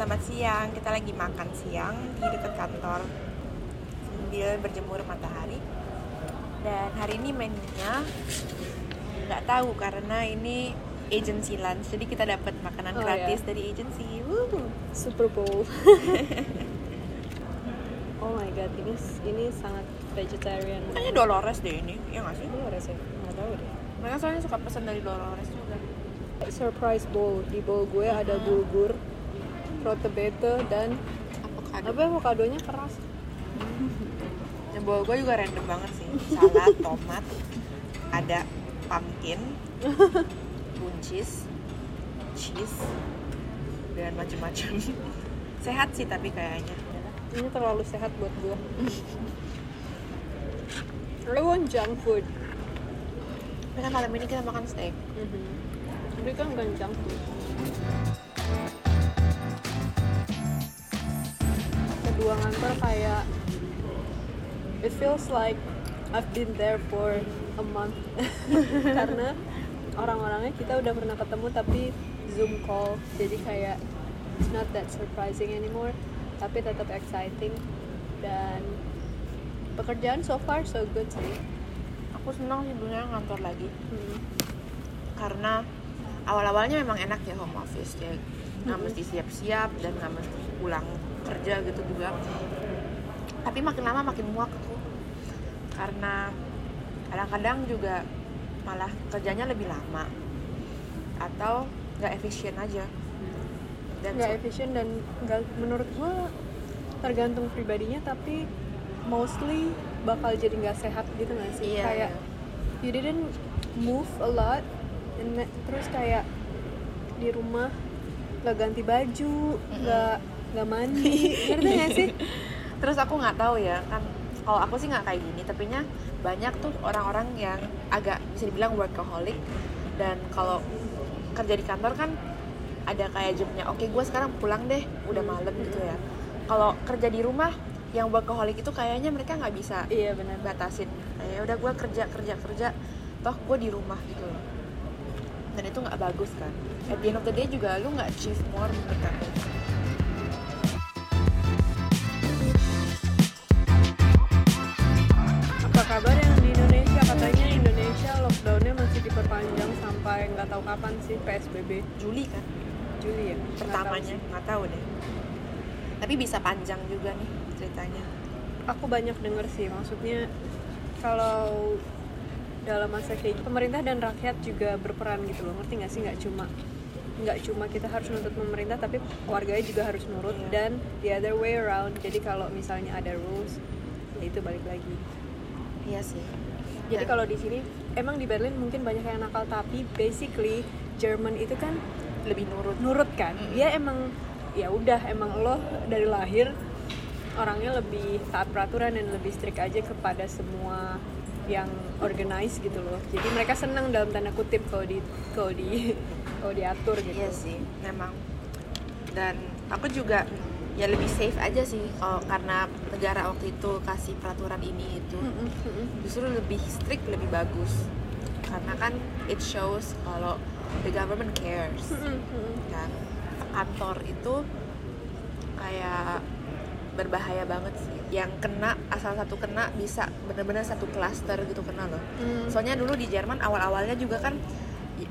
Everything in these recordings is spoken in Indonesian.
selamat siang. Kita lagi makan siang di dekat kantor sambil berjemur matahari. Dan hari ini menunya nggak tahu karena ini agency lunch, jadi kita dapat makanan Oh, gratis ya. dari agency. Wuhu. Super Bowl. oh my god, ini ini sangat vegetarian. Kayaknya Dolores deh ini, ya nggak sih? Dolores ya? Nggak tahu deh. Mereka soalnya suka pesan dari Dolores juga. Surprise bowl. Di bowl gue ada bulgur, roti bete dan Avocado. apa avokadonya keras. Yang bawa gue juga random banget sih. Salad, tomat, ada pumpkin, buncis, cheese, dan macam-macam. Sehat sih tapi kayaknya. Ini terlalu sehat buat gue. I want junk food. Tapi kan malam ini kita makan steak. Tapi kan bukan junk food. Kedua ngantor kayak it feels like I've been there for a month. Karena orang-orangnya kita udah pernah ketemu tapi zoom call. Jadi kayak it's not that surprising anymore. Tapi tetap exciting. Dan pekerjaan so far so good sih. Aku senang sih dunia ngantor lagi. Hmm. karena awal-awalnya memang enak ya home office ya. Nggak mesti siap-siap dan nggak mesti pulang kerja gitu juga. Tapi makin lama makin muak aku karena kadang-kadang juga malah kerjanya lebih lama atau nggak efisien aja. Dan nggak so- efisien dan nggak menurut gua tergantung pribadinya tapi mostly bakal jadi nggak sehat gitu nggak sih? Iya, kayak you didn't move a lot and terus kayak di rumah nggak ganti baju nggak nggak mandi ngerti nggak sih? Terus aku nggak tahu ya kan kalau aku sih nggak kayak gini tapi nya banyak tuh orang-orang yang agak bisa dibilang workaholic. Dan kalau kerja di kantor kan ada kayak jamnya oke gue sekarang pulang deh udah malam gitu ya. Kalau kerja di rumah yang workaholic itu kayaknya mereka nggak bisa iya benar. batasin. Kayak udah gue kerja kerja kerja toh gue di rumah gitu loh. Dan itu nggak bagus kan. At the end of the day juga lu nggak achieve more menurut aku sih PSBB Juli kan? Juli ya? Pertamanya nggak tahu deh. Tapi bisa panjang juga nih ceritanya. Aku banyak denger sih maksudnya kalau dalam masa kayak gitu pemerintah dan rakyat juga berperan gitu loh. Ngerti nggak sih? Nggak cuma nggak cuma kita harus nuntut pemerintah tapi warganya juga harus nurut. Iya. dan the other way around. Jadi kalau misalnya ada rules ya itu balik lagi. Iya sih. Jadi kalau di sini emang di Berlin mungkin banyak yang nakal tapi basically Jerman itu kan lebih nurut. nurut kan? Mm-mm. dia emang ya udah emang lo dari lahir orangnya lebih taat peraturan dan lebih strict aja kepada semua yang organize gitu loh. Jadi mereka senang dalam tanda kutip kalau di kalau di kalau diatur gitu. Iya sih memang. Dan aku juga ya lebih safe aja sih kalau karena negara waktu itu kasih peraturan ini itu. Justru lebih strict lebih bagus karena kan it shows kalau the government cares kan. Kantor itu kayak berbahaya banget sih. Yang kena asal satu kena bisa bener-bener satu klaster gitu kena loh. Mm. soalnya dulu di Jerman awal-awalnya juga kan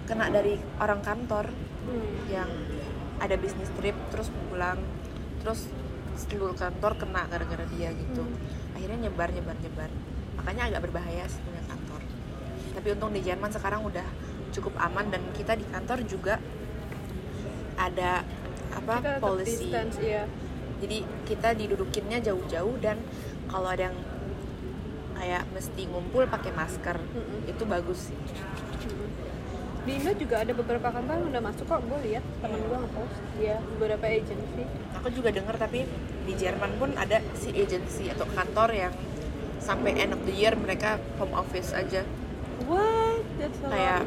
kena dari orang kantor Mm. yang ada bisnis trip terus pulang terus seluruh kantor kena gara-gara dia gitu. Hmm. akhirnya nyebar nyebar nyebar. Makanya agak berbahaya punya kantor tapi untung di Jerman sekarang udah cukup aman dan kita di kantor juga ada apa Kita policy. distance iya. Jadi kita didudukinnya jauh-jauh dan kalau ada yang kayak mesti ngumpul pakai masker Mm-mm. itu bagus sih. Di Indo juga ada beberapa kantor yang udah masuk kok gue lihat temen gue ngepost ya beberapa agency. Aku juga denger tapi di Jerman pun ada si agency atau kantor yang sampai end of the year mereka home office aja what? That's a kayak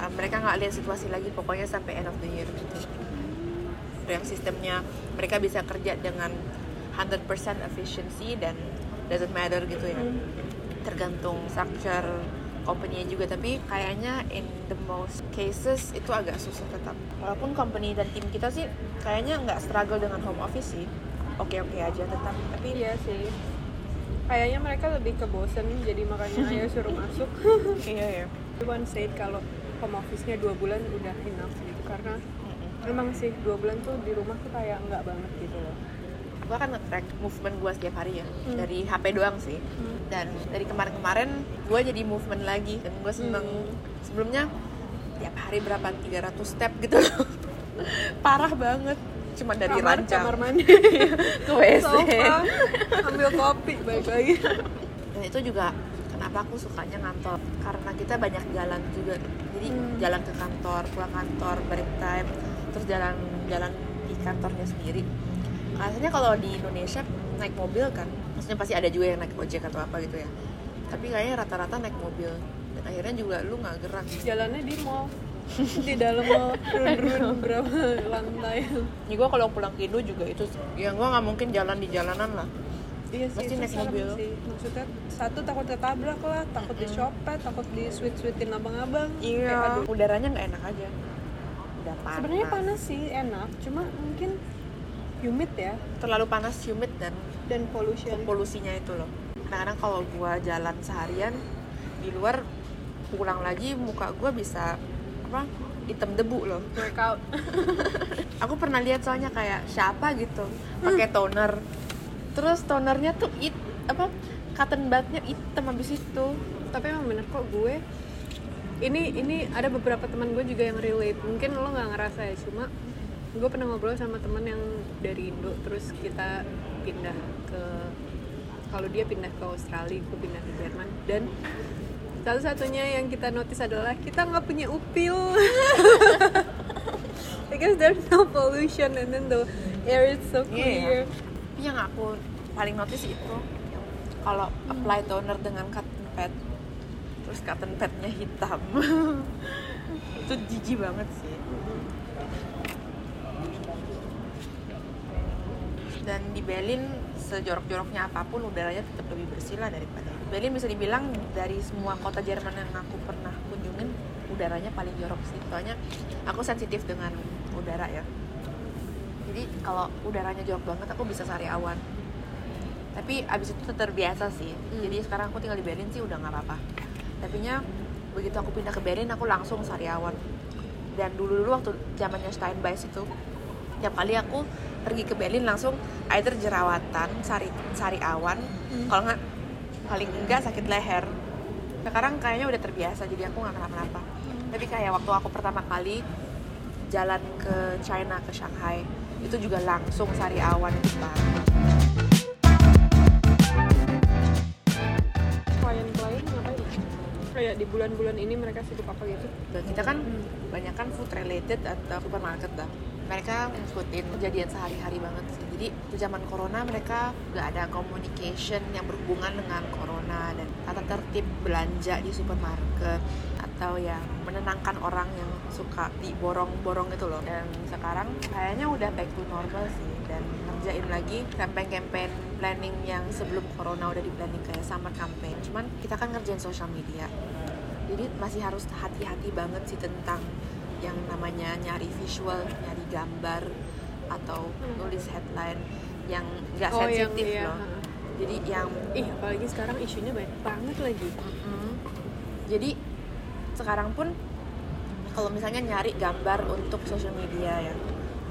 uh, mereka nggak lihat situasi lagi pokoknya sampai end of the year gitu. Yang sistemnya mereka bisa kerja dengan 100% efficiency dan doesn't matter gitu ya. Tergantung structure company juga tapi kayaknya in the most cases itu agak susah tetap. Walaupun company dan tim kita sih kayaknya nggak struggle dengan home office sih. Oke oke aja tetap tapi iya sih kayaknya mereka lebih ke bosen jadi makanya ayo suruh masuk. Iya ya One said kalau home office-nya dua bulan udah enough gitu karena memang sih dua bulan tuh di rumah tuh kayak nggak banget gitu loh. Gue kan nge-track movement gue setiap hari ya Hmm. dari HP doang sih. Dan dari kemarin-kemarin gue jadi movement lagi dan gue seneng. Hmm. sebelumnya tiap hari berapa? 300 step gitu loh. Parah banget cuma dari kamar ranjang kamar mandi. Ke WC sofa ambil kopi balik lagi dan itu juga kenapa aku sukanya ngantor? Karena kita banyak jalan juga. Jadi Hmm. jalan ke kantor pulang kantor break time terus jalan jalan di kantornya sendiri. Rasanya kalau di Indonesia naik mobil kan maksudnya pasti ada juga yang naik ojek atau apa gitu ya. Tapi kayaknya rata-rata naik mobil. Dan akhirnya juga lu nggak gerak. Jalannya di mall di dalam run-run berapa lantai. Ya gue kalau pulang ke Indo juga itu ya gue nggak mungkin jalan di jalanan lah. Iya sih itu naik mobil. sih. Maksudnya satu takut ketabrak lah takut disopet takut di sweet sweetin abang-abang. Iya. Aduh. udaranya nggak enak aja. Udah panas. Sebenarnya panas sih enak. Cuma mungkin humid ya. Terlalu panas humid dan dan pollution. polusinya itu loh. Kadang-kadang kalau gua jalan seharian di luar pulang lagi muka gua bisa apa hitam debu loh. Workout. Aku pernah lihat soalnya kayak siapa gitu pakai toner. Terus tonernya tuh it apa cotton budnya hitam habis itu. Tapi emang bener kok gue ini ini ada beberapa teman gue juga yang relate. Mungkin lo nggak ngerasa ya cuma gue pernah ngobrol sama teman yang dari Indo terus kita pindah ke kalau dia pindah ke Australia gue pindah ke Jerman. Dan satu-satunya yang kita notice adalah kita nggak punya upil. Because there's no pollution and then the air is so Iya, clear. Tapi yang aku paling notice itu kalau apply toner dengan cotton pad terus cotton padnya hitam. Itu jijik banget sih. Dan di Berlin sejorok-joroknya apa pun udaranya tetap lebih bersih lah daripada Berlin bisa dibilang dari semua kota Jerman yang aku pernah kunjungin udaranya paling jorok sih. Soalnya aku sensitif dengan udara ya. Jadi kalau udaranya jorok banget aku bisa sariawan tapi abis itu terbiasa sih. Hmm. jadi sekarang aku tinggal di Berlin sih udah nggak apa-apa. Tapi nya begitu aku pindah ke Berlin aku langsung sariawan dan dulu dulu waktu zamannya Steinbeis itu tiap kali aku pergi ke Berlin langsung either jerawatan sari sari awan Hmm. kalau nggak paling enggak sakit leher. Sekarang kayaknya udah terbiasa jadi aku nggak kenapa-napa. Tapi kayak waktu aku pertama kali jalan ke China ke Shanghai itu juga langsung sari awan itu parah. klien-klien ngapain? Kayak di bulan-bulan ini mereka sibuk apa gitu? Dan kita kan banyak kan food related atau supermarket lah mereka ngikutin kejadian sehari-hari banget sih. Jadi di zaman corona mereka nggak ada communication yang berhubungan dengan corona dan tata tertib belanja di supermarket atau yang menenangkan orang yang suka diborong-borong gitu loh. Dan sekarang kayaknya udah back to normal sih dan ngerjain lagi campaign-campaign planning yang sebelum corona udah di planning kayak summer campaign. Cuman kita kan ngerjain social media. Jadi masih harus hati-hati banget sih tentang yang namanya nyari visual, nyari gambar atau nulis headline yang nggak Oh, sensitif iya, loh. Jadi yang ih apalagi sekarang isunya banyak banget lagi. Mm, jadi sekarang pun kalau misalnya nyari gambar untuk social media ya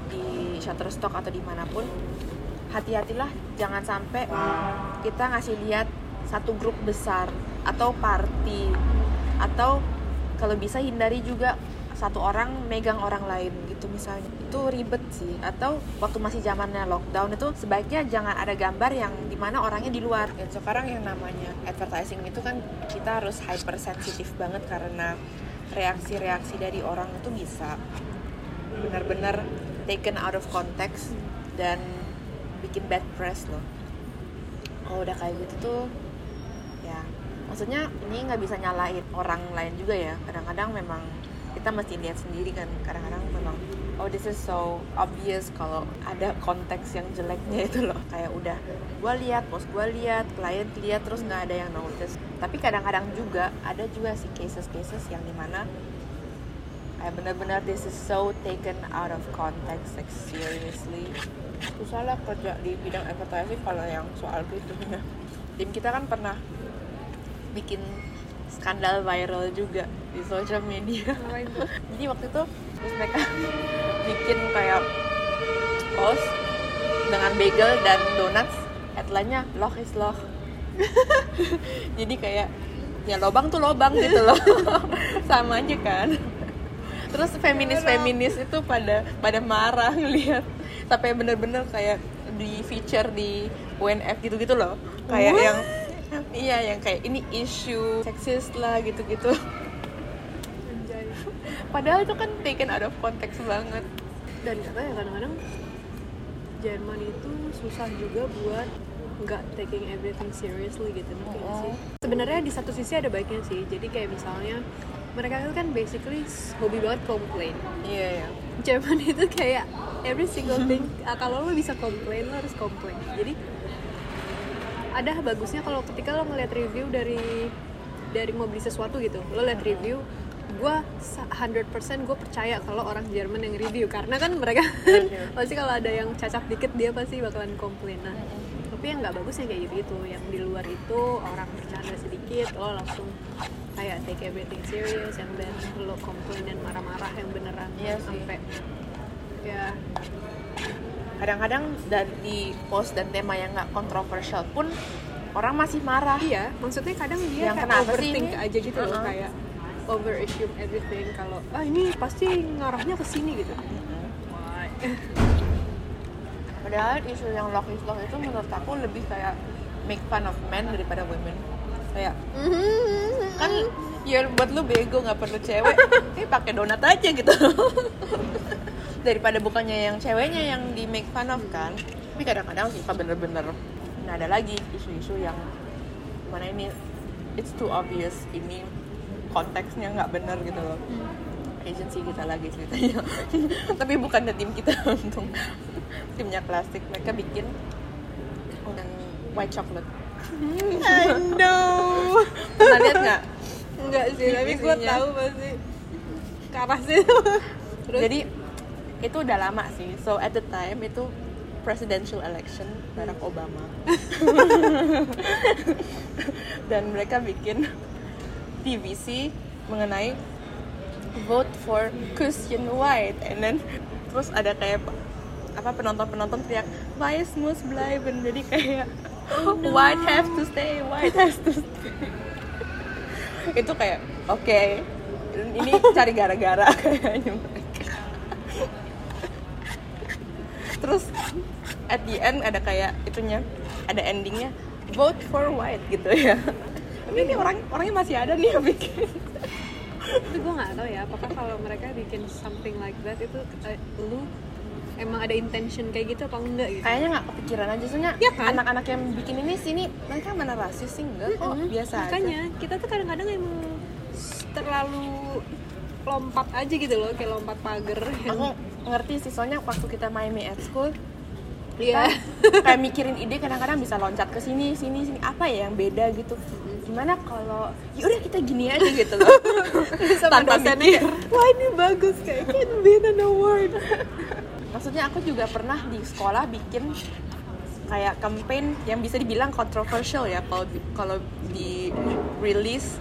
di Shutterstock atau di mana pun hati-hatilah jangan sampai kita ngasih lihat satu grup besar atau party atau kalau bisa hindari juga satu orang megang orang lain gitu. Misalnya itu ribet sih. Atau waktu masih zamannya lockdown itu sebaiknya jangan ada gambar yang di mana orangnya di luar. Dan sekarang yang namanya advertising itu kan kita harus hypersensitif banget karena reaksi-reaksi dari orang itu bisa benar-benar taken out of context dan bikin bad press loh. Kalau udah kayak gitu tuh ya maksudnya ini nggak bisa nyalain orang lain juga ya. Kadang-kadang memang kita mesti lihat sendiri kan kadang-kadang memang oh this is so obvious kalau ada konteks yang jeleknya itu loh. Kayak udah gue lihat bos gue lihat klien lihat terus nggak ada yang notice. Tapi kadang-kadang juga ada juga sih cases-cases yang di mana kayak benar-benar this is so taken out of context like seriously. Susah lah kerja di bidang advertising kalau yang soal gitu ya tim kita kan pernah bikin skandal viral juga di social media. Tuh? jadi waktu itu terus mereka bikin kayak post dengan bagel dan donuts. Headline-nya loh is loh jadi kayak ya lobang tuh lobang gitu loh. Sama aja kan. Terus feminis feminis itu pada pada marah ngelihat. Sampai bener-bener kayak di feature di UNF gitu gitu loh. Kayak What? yang iya yang kayak ini isu seksis lah gitu-gitu padahal itu kan taken out of context banget dan katanya kadang-kadang Jerman itu susah juga buat nggak taking everything seriously gitu ngerti nggak sih? Oh. Sebenarnya di satu sisi ada baiknya sih. Jadi kayak misalnya mereka itu kan basically hobi banget komplain. iya ya Jerman itu kayak every single thing ah, kalau lo bisa komplain lo harus komplain. Jadi ada bagusnya kalau ketika lo ngeliat review dari dari mau beli sesuatu gitu, lo liat review gue 100% gue percaya kalau orang Jerman yang review. Karena kan mereka pasti kalau ada yang cacat dikit dia pasti bakalan komplain. Nah tapi yang nggak bagus yang kayak gitu gitu yang di luar itu orang bercanda sedikit lo langsung kayak take everything serious yang dan lo komplain dan marah-marah yang beneran sih. sampai ya kadang-kadang dari post dan tema yang nggak kontroversial pun orang masih marah. Iya maksudnya kadang dia Yang kayak sih overthink aja gitu loh Uh-uh. kayak over assume everything kalau ah ini pasti ngarahnya ke sini gitu. Padahal isu yang love is love itu menurut aku lebih kayak make fun of men daripada women. Kayak kan ya buat lu bego nggak perlu cewek. Eh pakai donat aja gitu daripada bukannya yang ceweknya yang di make fun of kan? Tapi kadang-kadang suka bener-bener nah ada lagi isu-isu yang mana ini it's too obvious ini konteksnya nggak bener gitu loh. Agency kita lagi ceritanya. Tapi bukan dari tim kita untung. Timnya plastik mereka bikin yang white chocolate. I know pernah lihat nggak? Enggak sih tapi gue tahu pasti. Kapas sih. Terus jadi itu udah lama sih. So at the time itu presidential election Barack Obama. Dan mereka bikin TVC mengenai vote for Christian White. And then terus ada kayak apa penonton-penonton teriak Weiß muss bleiben jadi kayak White have to stay White has to stay. Itu kayak oke ini cari gara-gara. Kayaknya mereka terus at the end ada kayak itunya ada endingnya vote for white gitu ya. Tapi ini orang orangnya masih ada nih yang bikin. Tapi gue nggak tahu ya apakah kalau mereka bikin something like that itu eh, lu emang ada intention kayak gitu apa enggak gitu? Kayaknya nggak kepikiran aja soalnya Iya kan? anak-anak yang bikin ini sini mereka mana rasis sih? Enggak kok Mm-mm. biasa makanya kita tuh kadang-kadang emang terlalu lompat aja gitu loh kayak lompat pagar. Aja aku ngerti sih soalnya waktu kita main Me at School Iya. kayak mikirin ide kadang-kadang bisa loncat ke sini sini sini. Apa ya yang beda gitu? Gimana kalau ya udah kita gini aja gitu loh. Tanpa mikir. wah ini bagus kayak can win an award maksudnya aku juga pernah di sekolah bikin kayak campaign yang bisa dibilang controversial ya kalau di, kalau di release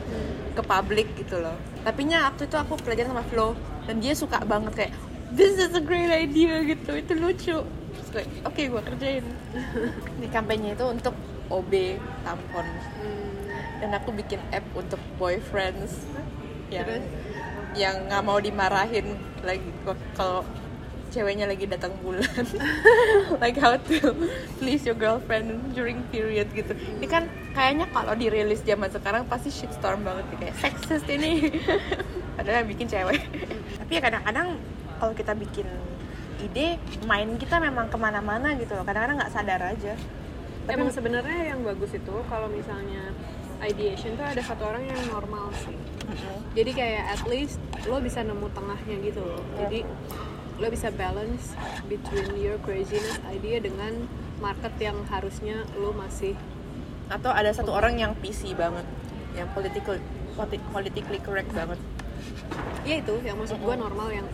ke publik gitu loh. Tapi nya waktu itu aku pelajaran sama Flo dan dia suka banget kayak this is a great idea gitu. Itu lucu. Terus kayak oke gue kerjain. Di kampanye itu untuk OB tampon. Dan aku bikin app untuk boyfriends yang Terus? yang nggak mau dimarahin lagi kalau ceweknya lagi datang bulan. Like how to please your girlfriend during period gitu. Ini kan kayaknya kalau dirilis zaman sekarang pasti shitstorm banget kayak sexist ini. Padahal yang bikin cewek. Tapi ya kadang-kadang kalau kita bikin ide main kita memang ke mana-mana gitu loh. Kadang-kadang nggak sadar aja. Tapi emang sebenarnya yang bagus itu kalau misalnya ideation tuh ada satu orang yang normal sih. Mm-mm. jadi kayak at least lo bisa nemu tengahnya gitu loh. Ya. jadi lo bisa balance between your craziness idea dengan market yang harusnya lo masih atau ada satu orang yang PC banget yang political politi- politically correct banget. Ya itu yang maksud gue normal yang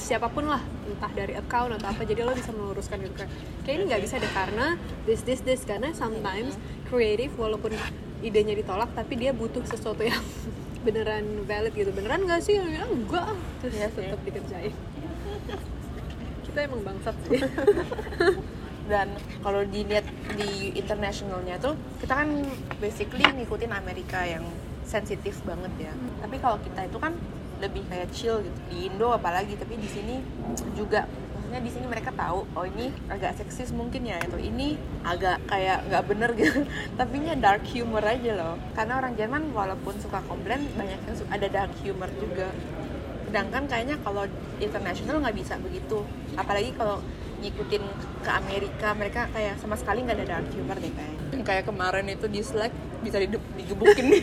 siapa pun lah entah dari account atau apa jadi lo bisa meluruskan gitu kayak kayak ini nggak bisa deh karena this this this karena sometimes creative walaupun idenya ditolak tapi dia butuh sesuatu yang beneran valid gitu. Beneran nggak sih? Yang bilang, enggak. Ah." terus sih. tetap dikerjain. Kita emang bangsat sih. Dan kalau dilihat di internationalnya tuh kita kan basically ngikutin Amerika yang sensitif banget ya. Tapi kalau kita itu kan lebih kayak chill gitu. Di Indo apalagi tapi di sini juga. Maksudnya di sini mereka tahu oh ini agak seksis mungkin ya atau ini agak kayak nggak bener gitu. Tapi nya dark humor aja loh. Karena orang Jerman walaupun suka komplain banyak yang ada dark humor juga. Sedangkan kayaknya kalau internasional nggak bisa begitu. Apalagi kalau ngikutin ke Amerika mereka kayak sama sekali nggak ada dark humor deh kayaknya. Kayak kemarin itu di Slack bisa di, digebukin.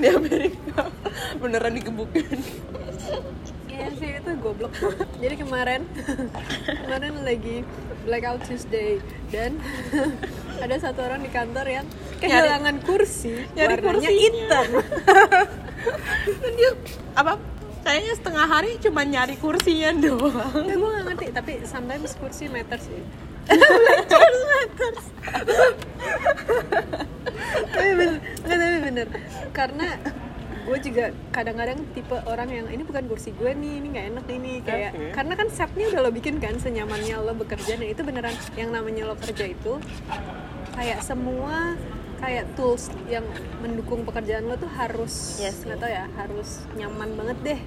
Di Amerika beneran digebukin Iya sih itu goblok. Jadi kemarin kemarin lagi blackout Tuesday dan ada satu orang di kantor yang kehilangan kursi nyari warnanya hitam. Dan dia apa kayaknya setengah hari cuma nyari kursinya doang Nggak, gue gak ngerti tapi sometimes kursi matters sih. tapi bener, tapi bener karena gue juga kadang-kadang tipe orang yang ini bukan kursi gue nih ini nggak enak ini kayak Oke. karena kan setnya udah lo bikin kan senyamannya lo bekerja. Dan itu beneran yang namanya lo kerja itu kayak semua kayak tools yang mendukung pekerjaan lo tuh harus Yes, nggak tau ya harus nyaman banget deh.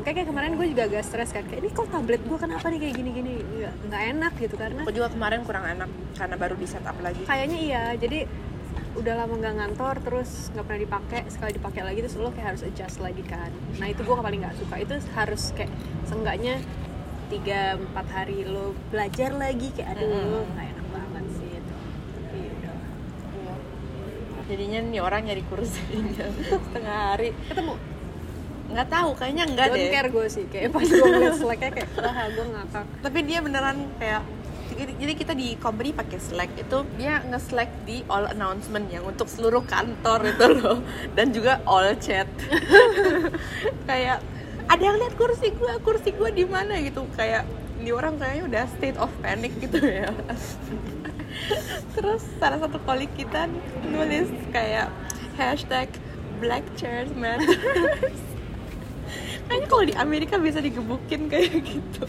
Makanya kayak kemarin gue juga agak stres kan kayak ini kok tablet gue kenapa nih kayak gini-gini? Nggak nggak enak gitu karena aku juga kemarin kurang enak karena baru di setup lagi. Kayaknya iya jadi udah lama nggak ngantor terus nggak pernah dipakai sekali dipakai lagi terus lo kayak harus adjust lagi kan. Nah itu gue paling nggak suka. Itu harus kayak seenggaknya tiga empat hari lo belajar lagi kayak aduh Mm-mm. nggak enak banget sih itu tapi udah. Iya. jadinya nih orang nyari kursinya setengah hari. Ketemu? Nggak tahu kayaknya enggak don't deh. care gue sih kayak pas gue ngeliat slacknya kayak wah gue ngakak. Tapi dia beneran kayak jadi kita di company pakai Slack itu dia nge-Slack di all announcement yang untuk seluruh kantor itu loh. Dan juga all chat. Kayak ada yang lihat kursi gua? Kursi gua di mana? Gitu. Kayak ini orang kayaknya udah state of panic gitu ya. Terus salah satu kolik kita nulis kayak hashtag black chairs matters. Kayaknya kalau di Amerika bisa digebukin kayak gitu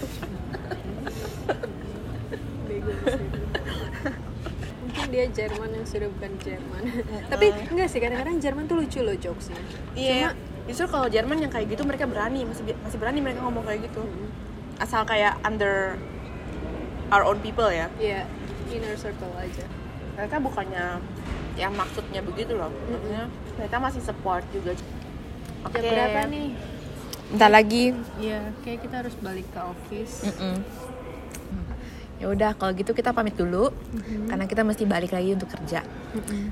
bego sih mungkin dia Jerman yang sudah bukan Jerman tapi enggak sih kadang-kadang Jerman tuh lucu loh jokesnya Iya. Justru kalau Jerman yang kayak gitu mereka berani, masih masih berani mereka ngomong kayak gitu. Asal kayak under our own people ya. Iya, inner circle aja. Mereka bukannya yang maksudnya begitu loh. Maksudnya mereka masih support juga. Oke. Jam berapa nih? Bentar lagi. Iya, kayak kita harus balik ke office. Ya udah kalau gitu kita pamit dulu karena kita mesti balik lagi untuk kerja.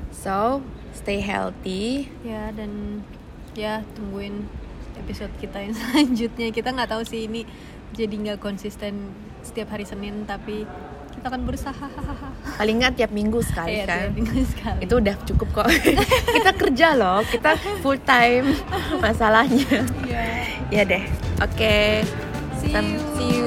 So, stay healthy. Ya dan ya tungguin episode kita yang selanjutnya. Kita nggak tahu sih ini jadi nggak konsisten setiap hari Senin, tapi kita akan berusaha. Paling nggak tiap minggu sekali Iya, kan. tiap minggu sekali. Itu udah cukup kok. kita kerja loh, kita full time masalahnya. Iya. Ya deh. Oke. See Sam- you. See you.